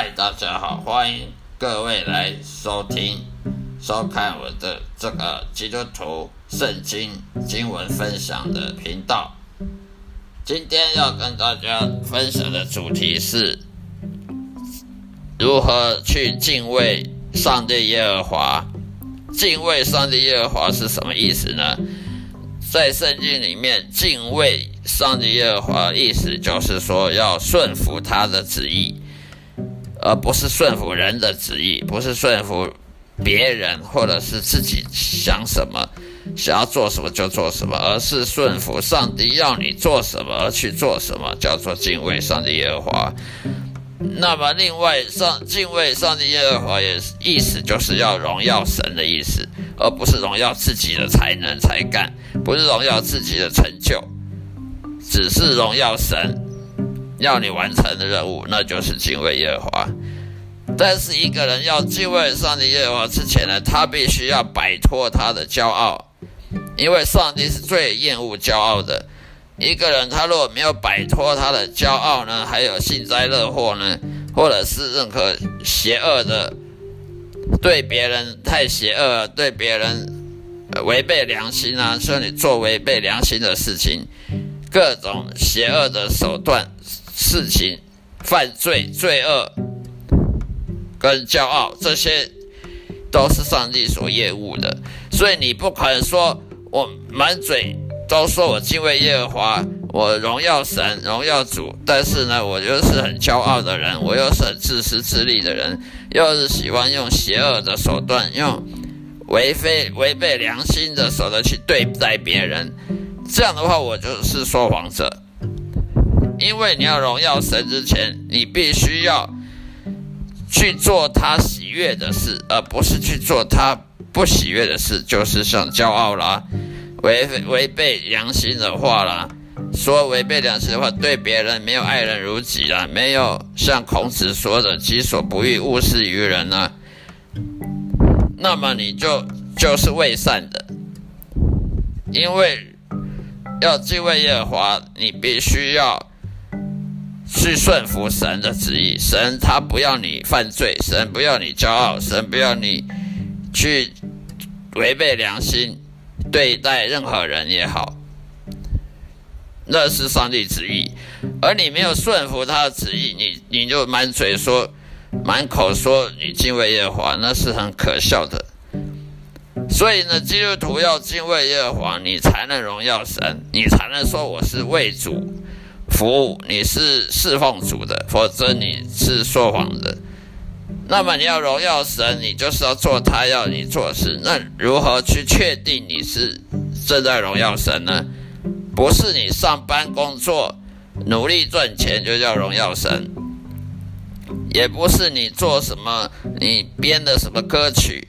嗨，大家好，欢迎各位来收听、收看我的这个基督徒圣经经文分享的频道。今天要跟大家分享的主题是如何去敬畏上帝耶和华。敬畏上帝耶和华是什么意思呢？在圣经里面，敬畏上帝耶和华意思就是说要顺服他的旨意。而不是顺服人的旨意，不是顺服别人，或者是自己想什么，想要做什么就做什么，而是顺服上帝要你做什么而去做什么，叫做敬畏上帝耶和华。那么，另外上敬畏上帝耶和华也意思就是要荣耀神的意思，而不是荣耀自己的才能才干，不是荣耀自己的成就，只是荣耀神。要你完成的任务，那就是敬畏耶和华。但是一个人要敬畏上帝耶和华之前呢，他必须要摆脱他的骄傲，因为上帝是最厌恶骄傲的。一个人他如果没有摆脱他的骄傲呢，还有幸灾乐祸呢，或者是任何邪恶的，对别人太邪恶，对别人违背良心啊，说你做违背良心的事情，各种邪恶的手段。事情、犯罪、罪恶跟骄傲，这些都是上帝所厌恶的。所以你不可能说我满嘴都说我敬畏耶和华，我荣耀神、荣耀主，但是呢，我又是很骄傲的人，我又是很自私自利的人，又是喜欢用邪恶的手段，用违非违背良心的手段去对待别人。这样的话，我就是说谎者。因为你要荣耀神之前，你必须要去做他喜悦的事，而不是去做他不喜悦的事。就是像骄傲啦，违违背良心的话啦，说违背良心的话，对别人没有爱人如己啦，没有像孔子说的“己所不欲，勿施于人”呢，那么你就就是未善的。因为要敬畏耶和华，你必须要。去顺服神的旨意，神他不要你犯罪，神不要你骄傲，神不要你去违背良心对待任何人也好，那是上帝旨意。而你没有顺服他的旨意，你你就满嘴说、满口说你敬畏耶和华，那是很可笑的。所以呢，基督徒要敬畏耶和华，你才能荣耀神，你才能说我是为主。服务你是侍奉主的，否则你是说谎的。那么你要荣耀神，你就是要做他要你做事。那如何去确定你是正在荣耀神呢？不是你上班工作努力赚钱就叫荣耀神，也不是你做什么你编的什么歌曲，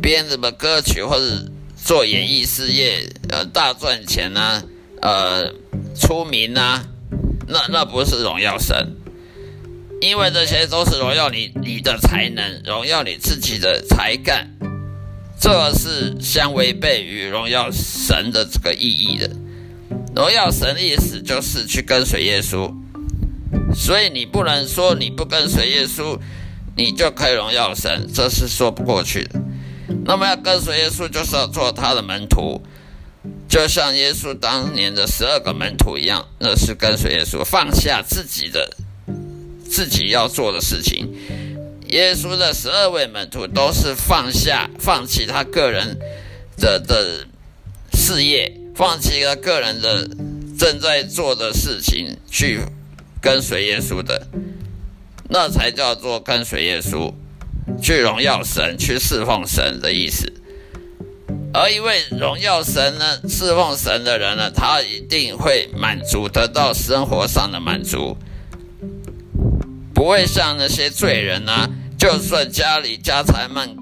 编什么歌曲或者做演艺事业呃大赚钱呐，呃出名呐。那那不是荣耀神，因为这些都是荣耀你你的才能，荣耀你自己的才干，这是相违背于荣耀神的这个意义的。荣耀神的意思就是去跟随耶稣，所以你不能说你不跟随耶稣，你就可以荣耀神，这是说不过去的。那么要跟随耶稣，就是要做他的门徒。就像耶稣当年的十二个门徒一样，那是跟随耶稣，放下自己的自己要做的事情。耶稣的十二位门徒都是放下、放弃他个人的的事业，放弃了个人的正在做的事情，去跟随耶稣的，那才叫做跟随耶稣，去荣耀神、去侍奉神的意思。而一位荣耀神呢、侍奉神的人呢，他一定会满足，得到生活上的满足，不会像那些罪人呢，就算家里家财万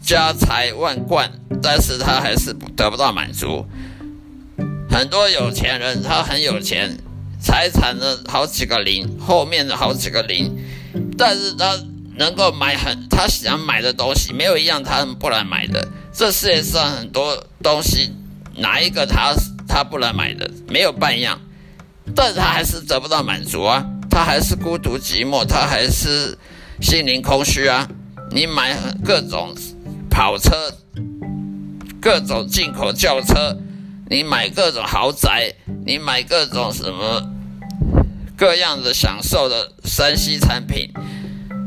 家财万贯，但是他还是得不到满足。很多有钱人他很有钱，财产的好几个零，后面的好几个零，但是他能够买很他想买的东西，没有一样他不能买的。这世界上很多东西，哪一个他他不能买的？没有半样，但是他还是得不到满足啊！他还是孤独寂寞，他还是心灵空虚啊。你买各种跑车，各种进口轿车，你买各种豪宅，你买各种什么各样的享受的山西产品，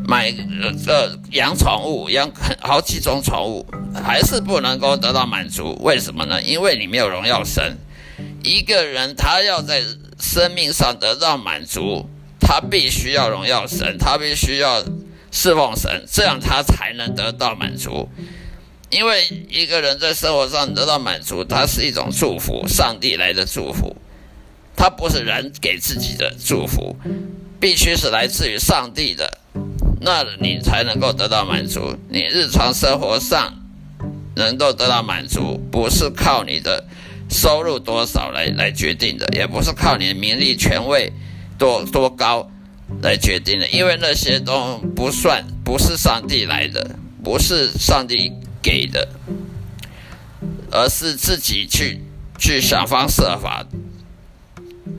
买呃养宠物，养好几种宠物，还是不能够得到满足。为什么呢？因为你没有荣耀神。一个人他要在生命上得到满足，他必须要荣耀神，他必须要。侍奉神，这样他才能得到满足。因为一个人在生活上得到满足，它是一种祝福，上帝来的祝福，它不是人给自己的祝福，必须是来自于上帝的，那你才能够得到满足。你日常生活上能够得到满足，不是靠你的收入多少来来决定的，也不是靠你的名利权位多多高。来决定的，因为那些都不算，不是上帝来的，不是上帝给的，而是自己去去想方设法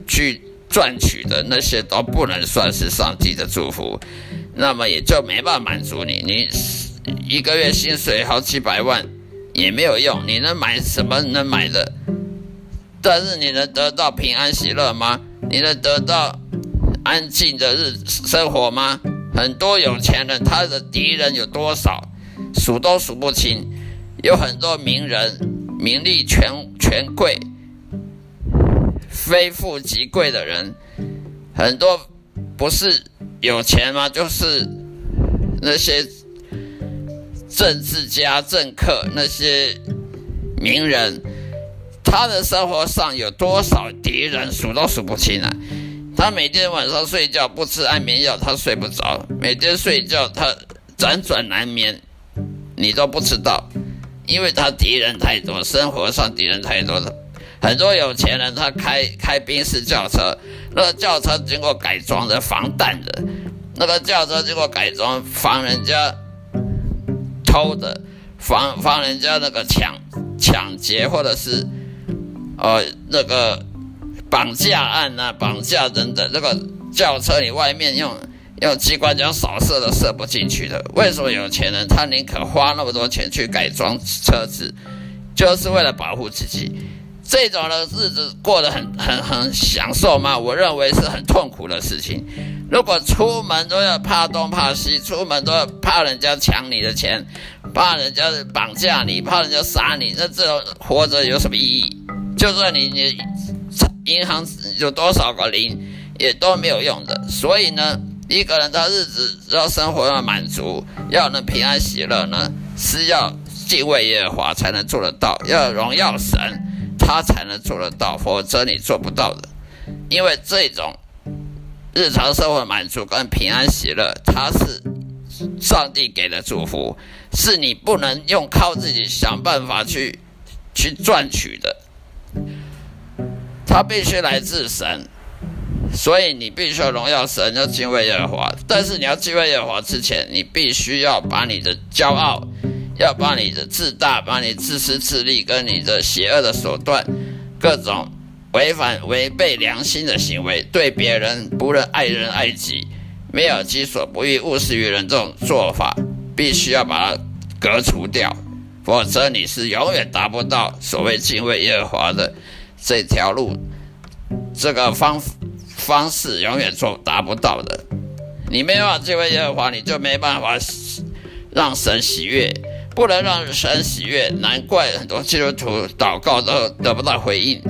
去赚取的，那些都不能算是上帝的祝福，那么也就没办法满足你。你一个月薪水好几百万也没有用，你能买什么能买的？但是你能得到平安喜乐吗？你能得到？安静的日生活吗？很多有钱人，他的敌人有多少，数都数不清。有很多名人，名利权权贵，非富即贵的人，很多不是有钱吗？就是那些政治家、政客，那些名人，他的生活上有多少敌人，数都数不清啊。他每天晚上睡觉不吃安眠药，他睡不着。每天睡觉他辗转难眠，你都不知道，因为他敌人太多，生活上敌人太多了。很多有钱人他开开宾士轿车，那个轿车经过改装的防弹的，那个轿车经过改装防人家偷的，防防人家那个抢抢劫或者是呃那个。绑架案呐，绑架等等，那个轿车你外面用用机关枪扫射都射不进去的。为什么有钱人他宁可花那么多钱去改装车子，就是为了保护自己？这种的日子过得很很很享受吗？我认为是很痛苦的事情。如果出门都要怕东怕西，出门都要怕人家抢你的钱，怕人家绑架你，怕人家杀你，那这种活着有什么意义？就算你你。银行有多少个零，也都没有用的。所以呢，一个人的日子要生活要满足，要能平安喜乐呢，是要敬畏耶和华才能做得到，要荣耀神，他才能做得到，否则你做不到的。因为这种日常生活满足跟平安喜乐，它是上帝给的祝福，是你不能用靠自己想办法去去赚取的。它必须来自神，所以你必须要荣耀神，要敬畏耶和华。但是你要敬畏耶和华之前，你必须要把你的骄傲，要把你的自大，把你自私自利跟你的邪恶的手段，各种违反违背良心的行为，对别人不能爱人爱己，没有己所不欲，勿施于人这种做法，必须要把它革除掉，否则你是永远达不到所谓敬畏耶和华的。这条路，这个方方式永远做达不到的。你没办法敬畏耶和华，你就没办法让神喜悦，不能让神喜悦，难怪很多基督徒祷告都得不到回应。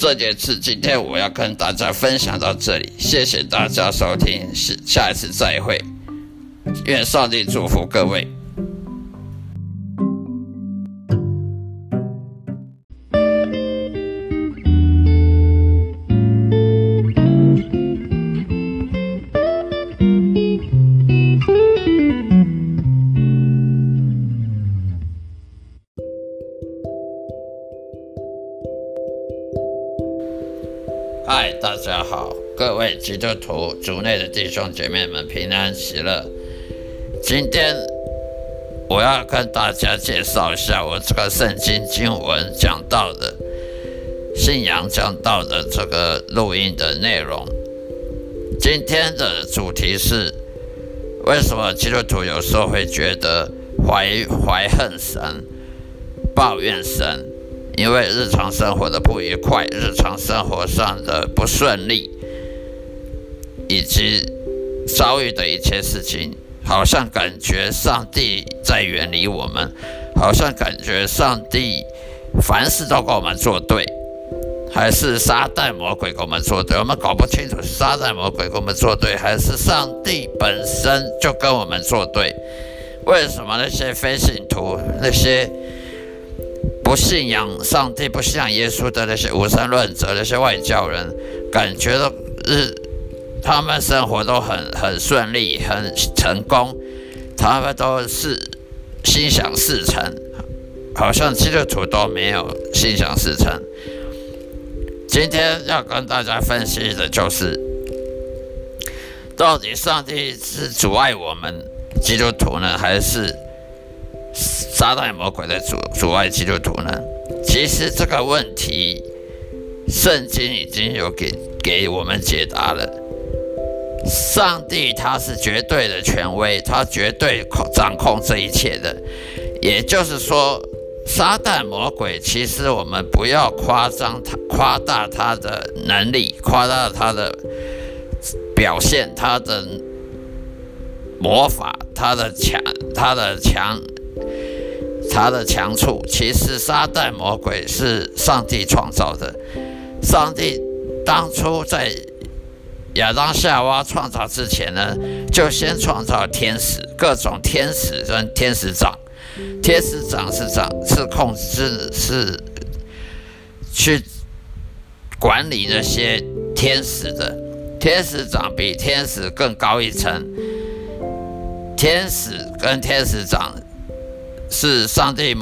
这件事今天我要跟大家分享到这里，谢谢大家收听，下下一次再会，愿上帝祝福各位。基督徒族内的弟兄姐妹们，平安喜乐。今天我要跟大家介绍一下我这个圣经经文讲到的信仰讲到的这个录音的内容。今天的主题是为什么基督徒有时候会觉得怀怀恨神、抱怨神？因为日常生活的不愉快，日常生活上的不顺利，以及遭遇的一切事情，好像感觉上帝在远离我们，好像感觉上帝凡事都跟我们作对，还是撒旦魔鬼跟我们作对？我们搞不清楚是撒旦魔鬼跟我们作对，还是上帝本身就跟我们作对？为什么那些非信徒那些？不信仰上帝、不信仰耶稣的那些无神论者、那些外教人，感觉到日他们生活都很很顺利、很成功，他们都是心想事成，好像基督徒都没有心想事成。今天要跟大家分析的就是，到底上帝是阻碍我们基督徒呢，还是？撒旦魔鬼的阻阻碍基督徒呢？其实这个问题，圣经已经有给给我们解答了。上帝他是绝对的权威，他绝对掌控这一切的。也就是说，撒旦魔鬼其实我们不要夸张他，夸大他的能力，夸大他的表现，他的魔法，他的强，他的强。他的强处，其实撒旦魔鬼是上帝创造的。上帝当初在亚当夏娃创造之前呢，就先创造天使，各种天使跟天使长。天使长是长是控制是去管理那些天使的。天使长比天使更高一层。天使跟天使长。是上帝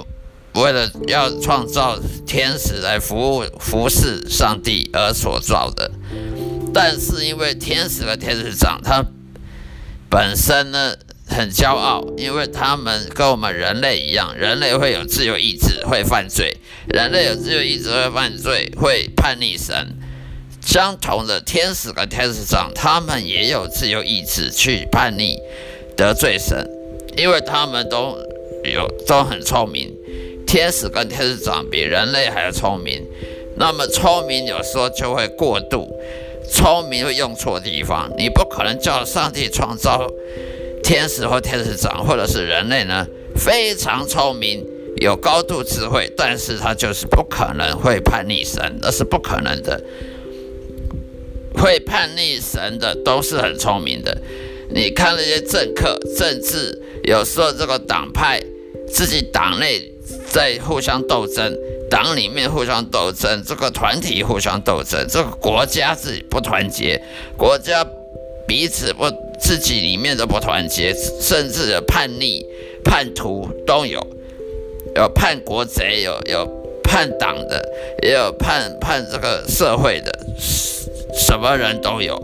为了要创造天使来服务服侍上帝而所造的，但是因为天使和天使长他本身呢很骄傲，因为他们跟我们人类一样，人类会有自由意志，会犯罪；人类有自由意志会犯罪，会叛逆神。相同的，天使和天使长他们也有自由意志去叛逆得罪神，因为他们都。有都很聪明，天使跟天使长比人类还要聪明。那么聪明有时候就会过度，聪明会用错地方。你不可能叫上帝创造天使或天使长或者是人类呢，非常聪明，有高度智慧，但是他就是不可能会叛逆神，那是不可能的。会叛逆神的都是很聪明的。你看那些政客、政治，有时候这个党派。自己党内在互相斗争，党里面互相斗争，这个团体互相斗争，这个国家自己不团结，国家彼此不自己里面都不团结，甚至有叛逆、叛徒都有，有叛国贼，有有叛党的，也有叛叛这个社会的，什么人都有，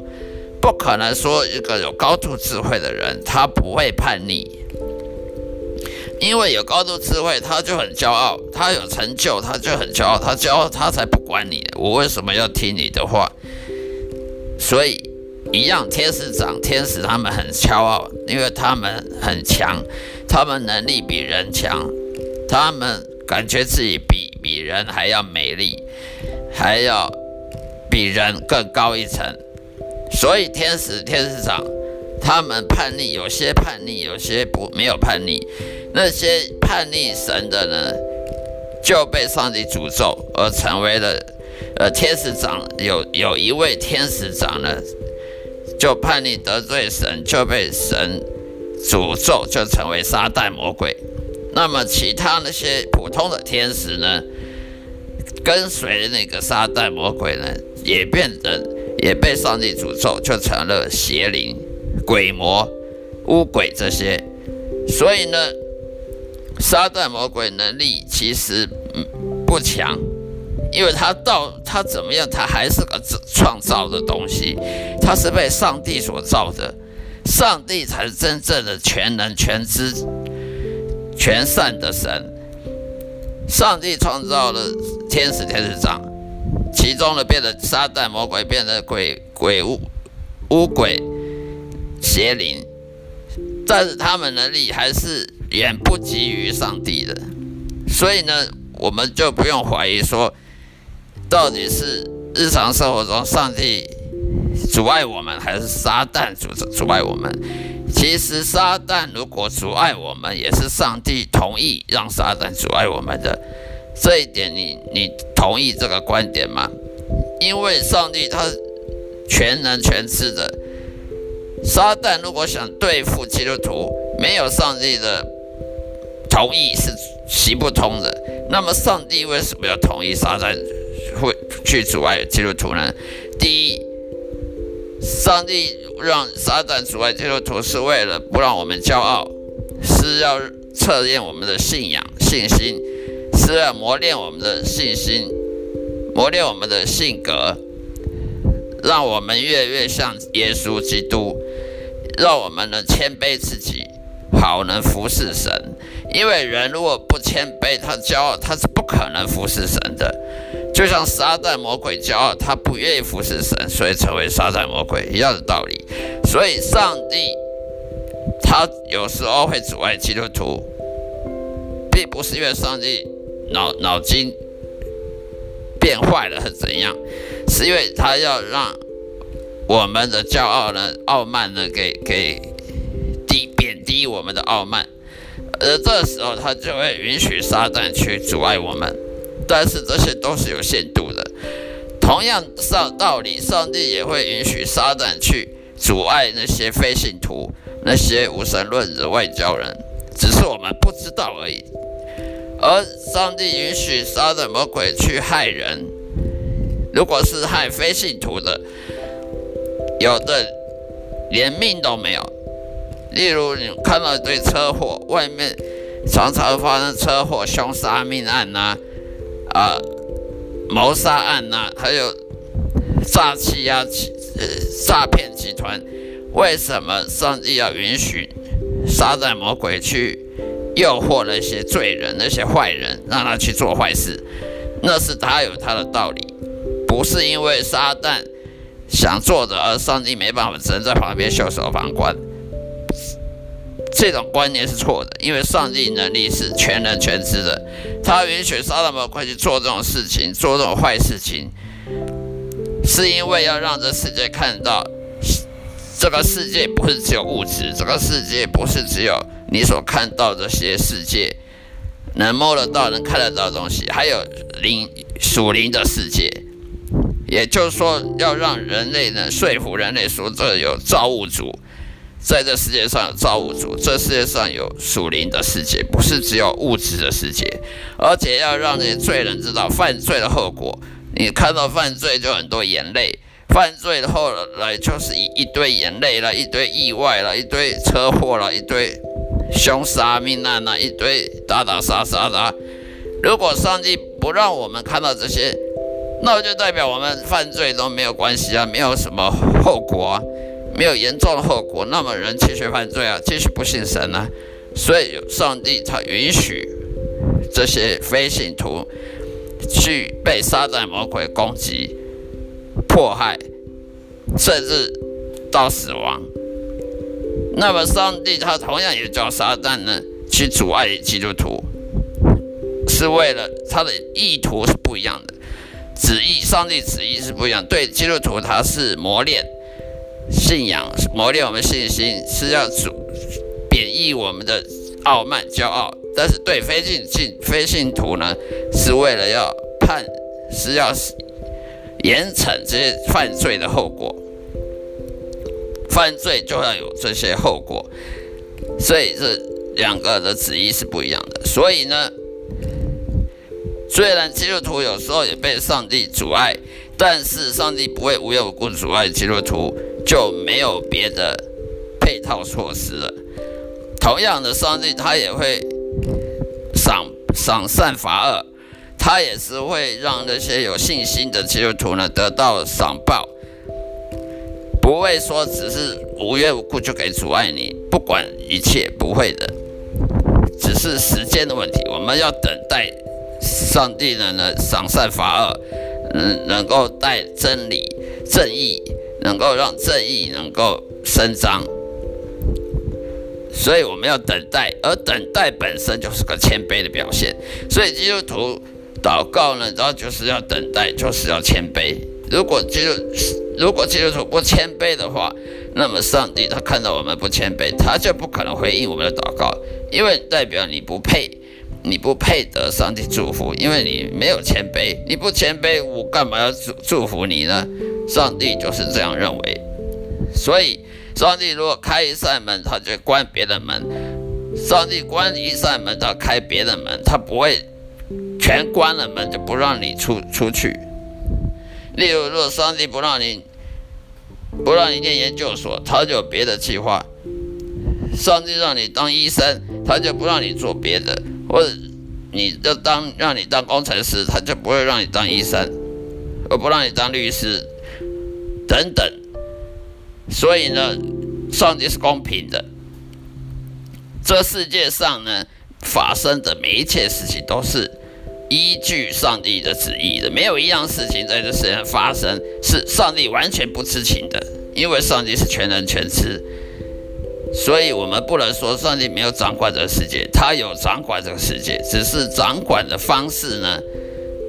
不可能说一个有高度智慧的人他不会叛逆。因为有高度智慧，他就很骄傲；他有成就，他就很骄傲。他骄傲，他才不管你。我为什么要听你的话？所以，一样，天使长、天使他们很骄傲，因为他们很强，他们能力比人强，他们感觉自己比比人还要美丽，还要比人更高一层。所以，天使、天使长他们叛逆，有些叛逆，有些不没有叛逆。那些叛逆神的呢，就被上帝诅咒，而成为了呃天使长。有有一位天使长呢，就叛逆得罪神，就被神诅咒，就成为撒旦魔鬼。那么其他那些普通的天使呢，跟随那个撒旦魔鬼呢，也变成也被上帝诅咒，就成了邪灵、鬼魔、巫鬼这些。所以呢。撒旦魔鬼能力其实不强，因为他到他怎么样，他还是个创造的东西，他是被上帝所造的，上帝才是真正的全能、全知、全善的神。上帝创造了天使、天使长，其中的变得撒旦魔鬼，变得鬼鬼巫巫鬼邪灵。但是他们能力还是远不及于上帝的，所以呢，我们就不用怀疑说，到底是日常生活中上帝阻碍我们，还是撒旦阻阻碍我们？其实撒旦如果阻碍我们，也是上帝同意让撒旦阻碍我们的。这一点，你你同意这个观点吗？因为上帝他全能全知的，撒旦如果想对付基督徒，没有上帝的同意是行不通的。那么，上帝为什么要同意撒旦会去阻碍基督徒呢？第一，上帝让撒旦阻碍基督徒，是为了不让我们骄傲，是要测验我们的信仰信心。是要磨练我们的信心，磨练我们的性格，让我们越来越像耶稣基督，让我们能谦卑自己，好能服侍神。因为人如果不谦卑，他骄傲，他是不可能服侍神的。就像撒旦魔鬼骄傲，他不愿意服侍神，所以成为撒旦魔鬼一样的道理。所以上帝他有时候会阻碍基督徒，并不是因为上帝。脑脑筋变坏了是怎样？是因为他要让我们的骄傲呢、傲慢呢，给给低贬低我们的傲慢，而这时候他就会允许撒旦去阻碍我们。但是这些都是有限度的。同样上道理，上帝也会允许撒旦去阻碍那些非信徒、那些无神论的外交人，只是我们不知道而已。而上帝允许杀的魔鬼去害人，如果是害非信徒的，有的连命都没有。例如，你看到一堆车祸，外面常常发生车祸、凶杀、命案呐，啊，谋杀案呐，还有诈欺啊、呃诈骗集团，为什么上帝要允许杀在魔鬼去？诱惑那些罪人、那些坏人，让他去做坏事，那是他有他的道理，不是因为撒旦想做的，而上帝没办法，只能在旁边袖手旁观。这种观念是错的，因为上帝能力是全能全知的，他允许撒旦魔鬼去做这种事情、做这种坏事情，是因为要让这世界看到，这个世界不是只有物质，这个世界不是只有。你所看到这些世界，能摸得到、能看得到的东西，还有灵属灵的世界，也就是说，要让人类呢说服人类说，这有造物主，在这世界上有造物主，这世界上有属灵的世界，不是只有物质的世界，而且要让那些罪人知道犯罪的后果。你看到犯罪就很多眼泪，犯罪的后来就是一一堆眼泪了，一堆意外了，一堆车祸了，一堆。凶杀命案那一堆打打杀杀的，如果上帝不让我们看到这些，那就代表我们犯罪都没有关系啊，没有什么后果，没有严重的后果，那么人继续犯罪啊，继续不信神啊。所以上帝才允许这些非信徒去被撒旦魔鬼攻击、迫害，甚至到死亡。那么，上帝他同样也叫撒旦呢去阻碍基督徒，是为了他的意图是不一样的，旨意上帝旨意是不一样。对基督徒他是磨练信仰，磨练我们信心，是要主贬义我们的傲慢骄傲；但是对非信信非信徒呢，是为了要判，是要严惩这些犯罪的后果。犯罪就要有这些后果，所以这两个的旨意是不一样的。所以呢，虽然基督徒有时候也被上帝阻碍，但是上帝不会无缘无故阻碍基督徒，就没有别的配套措施了。同样的，上帝他也会赏赏善罚恶，他也是会让那些有信心的基督徒呢得到赏报。不会说只是无缘无故就可以阻碍你，不管一切不会的，只是时间的问题。我们要等待上帝的呢赏善罚恶，嗯，能够带真理正义，能够让正义能够伸张。所以我们要等待，而等待本身就是个谦卑的表现。所以基督徒祷告呢，然后就是要等待，就是要谦卑。如果基督如果基督徒不谦卑的话，那么上帝他看到我们不谦卑，他就不可能回应我们的祷告，因为代表你不配，你不配得上帝祝福，因为你没有谦卑。你不谦卑，我干嘛要祝祝福你呢？上帝就是这样认为。所以，上帝如果开一扇门，他就关别的门；上帝关一扇门，他开别的门，他不会全关了门就不让你出出去。例如，如果上帝不让你不让你念研究所，他就有别的计划；上帝让你当医生，他就不让你做别的；或者你就当让你当工程师，他就不会让你当医生，而不让你当律师等等。所以呢，上帝是公平的。这世界上呢，发生的每一切事情都是依据上帝的旨意的，没有一样事情在这世界上发生是上帝完全不知情的，因为上帝是全能全知。所以我们不能说上帝没有掌管这个世界，他有掌管这个世界，只是掌管的方式呢，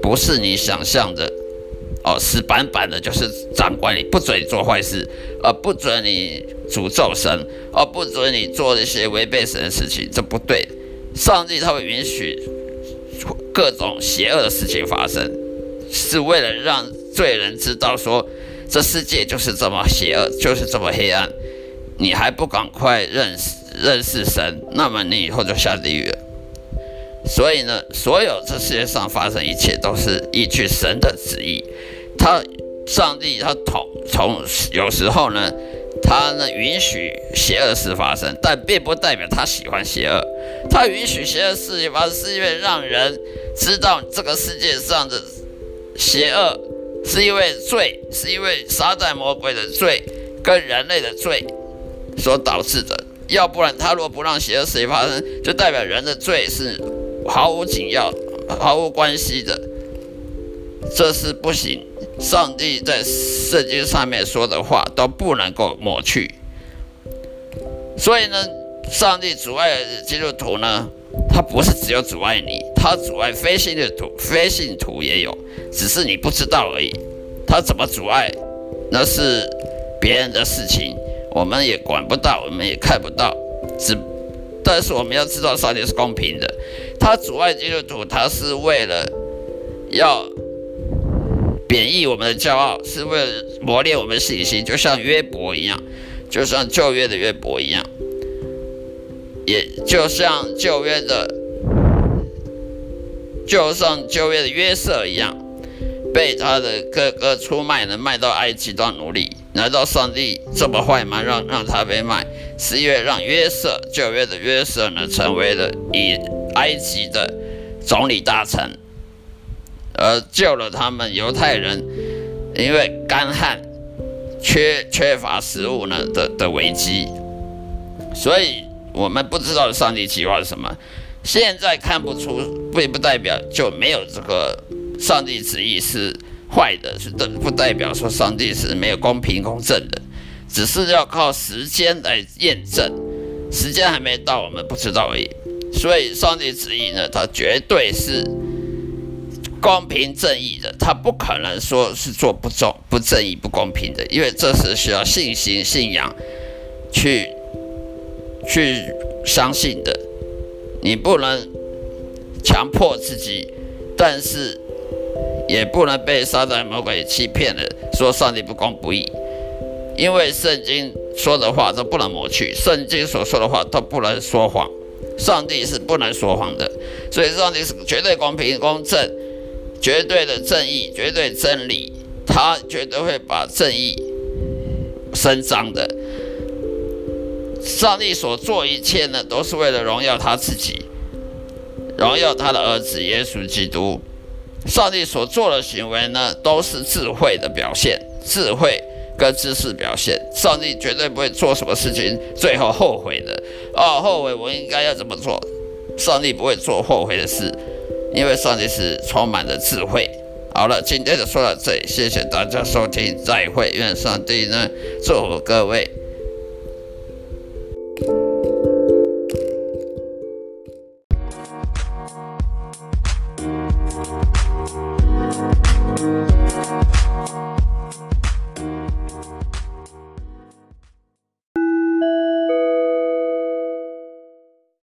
不是你想象的。哦，死板板的，就是掌管你不准你做坏事，呃，不准你诅咒神，哦，不准你做一些违背神的事情，这不对。上帝他会允许各种邪恶的事情发生，是为了让罪人知道说，这世界就是这么邪恶，就是这么黑暗。你还不赶快认识认识神，那么你以后就下地狱了。所以呢，所有这世界上发生一切，都是依据神的旨意。他上帝他统从有时候呢，他呢允许邪恶事发生，但并不代表他喜欢邪恶。他允许邪恶事情发生，是因为让人知道这个世界上的邪恶是因为罪，是因为撒旦魔鬼的罪跟人类的罪所导致的。要不然，他如果不让邪恶事情发生，就代表人的罪是毫无紧要、毫无关系的，这是不行。上帝在圣经上面说的话都不能够抹去，所以呢，上帝阻碍基督徒呢，他不是只有阻碍你，他阻碍非信的徒，非信徒也有，只是你不知道而已。他怎么阻碍，那是别人的事情，我们也管不到，我们也看不到。只，但是我们要知道，上帝是公平的，他阻碍基督徒，他是为了要。贬义我们的骄傲，是为了磨练我们的信心，就像约伯一样，就像旧约的约伯一样，也就像旧约的，就像旧约的约瑟一样，被他的哥哥出卖呢，卖到埃及当奴隶。难道上帝这么坏吗？让让他被卖，十月让约瑟九月的约瑟呢，成为了以埃及的总理大臣。而救了他们犹太人，因为干旱、缺缺乏食物呢的的危机，所以我们不知道上帝计划是什么。现在看不出，并不代表就没有这个上帝旨意是坏的，是的，不代表说上帝是没有公平公正的，只是要靠时间来验证。时间还没到，我们不知道而已。所以上帝旨意呢，他绝对是。公平正义的，他不可能说是做不正、不正义、不公平的，因为这是需要信心、信仰去去相信的。你不能强迫自己，但是也不能被撒旦魔鬼欺骗了，说上帝不公不义。因为圣经说的话都不能抹去，圣经所说的话都不能说谎。上帝是不能说谎的，所以上帝是绝对公平、公正。绝对的正义，绝对真理，他绝对会把正义伸张的。上帝所做一切呢，都是为了荣耀他自己，荣耀他的儿子耶稣基督。上帝所做的行为呢，都是智慧的表现，智慧跟知识表现。上帝绝对不会做什么事情最后后悔的。哦，后悔我应该要怎么做？上帝不会做后悔的事。因为上帝是充满了智慧。好了，今天就说到这里，谢谢大家收听，再会。愿上帝呢祝福各位。